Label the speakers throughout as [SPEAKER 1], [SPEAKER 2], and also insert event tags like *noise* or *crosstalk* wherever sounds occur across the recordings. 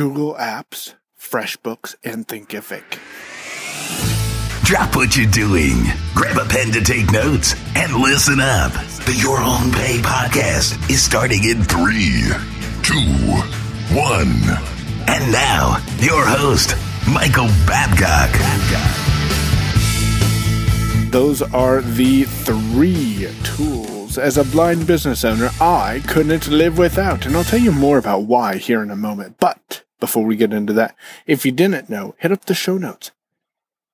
[SPEAKER 1] Google Apps, FreshBooks, and Thinkific.
[SPEAKER 2] Drop what you're doing. Grab a pen to take notes and listen up. The Your Own Pay podcast is starting in three, two, one. And now, your host, Michael Babcock.
[SPEAKER 1] Those are the three tools as a blind business owner I couldn't live without. And I'll tell you more about why here in a moment. But before we get into that, if you didn't know, hit up the show notes.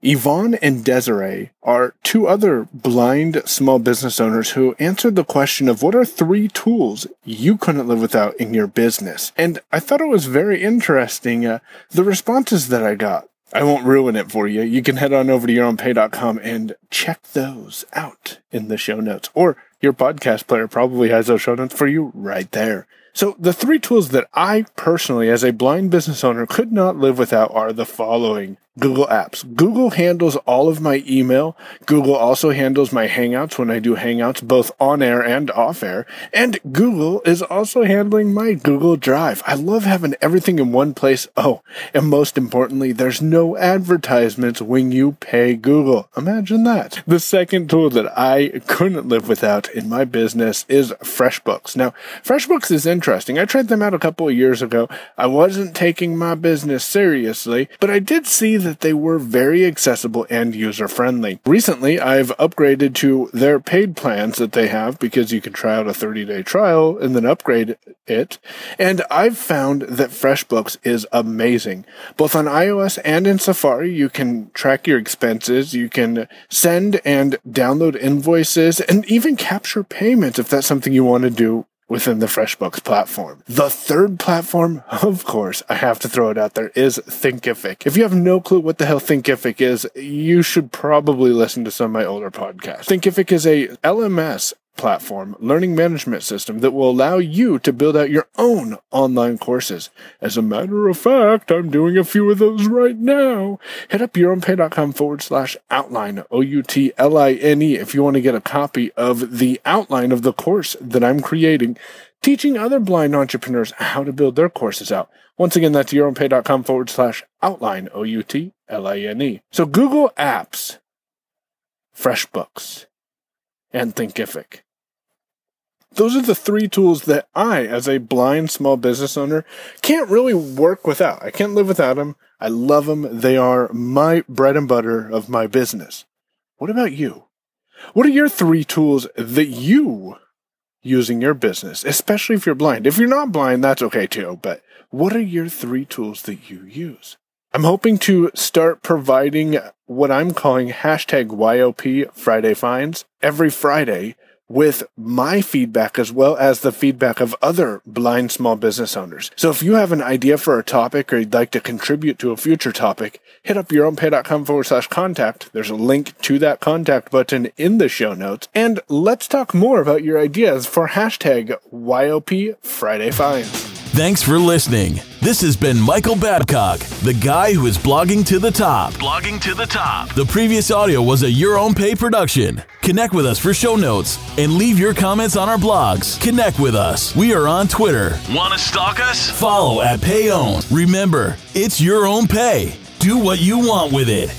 [SPEAKER 1] Yvonne and Desiree are two other blind small business owners who answered the question of what are three tools you couldn't live without in your business. And I thought it was very interesting, uh, the responses that I got. I won't ruin it for you. You can head on over to yourownpay.com and check those out in the show notes. Or your podcast player probably has those show notes for you right there. So the three tools that I personally, as a blind business owner, could not live without are the following. Google Apps. Google handles all of my email. Google also handles my Hangouts when I do Hangouts, both on air and off air. And Google is also handling my Google Drive. I love having everything in one place. Oh, and most importantly, there's no advertisements when you pay Google. Imagine that. The second tool that I couldn't live without in my business is FreshBooks. Now, FreshBooks is interesting. I tried them out a couple of years ago. I wasn't taking my business seriously, but I did see that they were very accessible and user friendly. Recently, I've upgraded to their paid plans that they have because you can try out a 30 day trial and then upgrade it. And I've found that FreshBooks is amazing. Both on iOS and in Safari, you can track your expenses, you can send and download invoices, and even capture payments if that's something you want to do within the FreshBooks platform. The third platform, *laughs* of course, I have to throw it out there, is Thinkific. If you have no clue what the hell Thinkific is, you should probably listen to some of my older podcasts. Thinkific is a LMS platform learning management system that will allow you to build out your own online courses. As a matter of fact, I'm doing a few of those right now. Head up yourownpay.com forward slash outline, O U T L I N E, if you want to get a copy of the outline of the course that I'm creating, teaching other blind entrepreneurs how to build their courses out. Once again, that's yourownpay.com forward slash outline, O U T L I N E. So Google Apps, FreshBooks, and Thinkific those are the three tools that I, as a blind small business owner, can't really work without. I can't live without them. I love them. They are my bread and butter of my business. What about you? What are your three tools that you use in your business, especially if you're blind? If you're not blind, that's okay too, but what are your three tools that you use? I'm hoping to start providing what I'm calling hashtag YOP Friday Finds every Friday with my feedback as well as the feedback of other blind small business owners. So if you have an idea for a topic or you'd like to contribute to a future topic, hit up yourownpay.com forward slash contact. There's a link to that contact button in the show notes. And let's talk more about your ideas for hashtag YOP Friday Finds.
[SPEAKER 3] Thanks for listening. This has been Michael Babcock, the guy who is blogging to the top.
[SPEAKER 2] Blogging to the top.
[SPEAKER 3] The previous audio was a Your Own Pay production. Connect with us for show notes and leave your comments on our blogs. Connect with us. We are on Twitter.
[SPEAKER 2] Want to stalk us?
[SPEAKER 3] Follow at PayOwn. Remember, it's your own pay. Do what you want with it.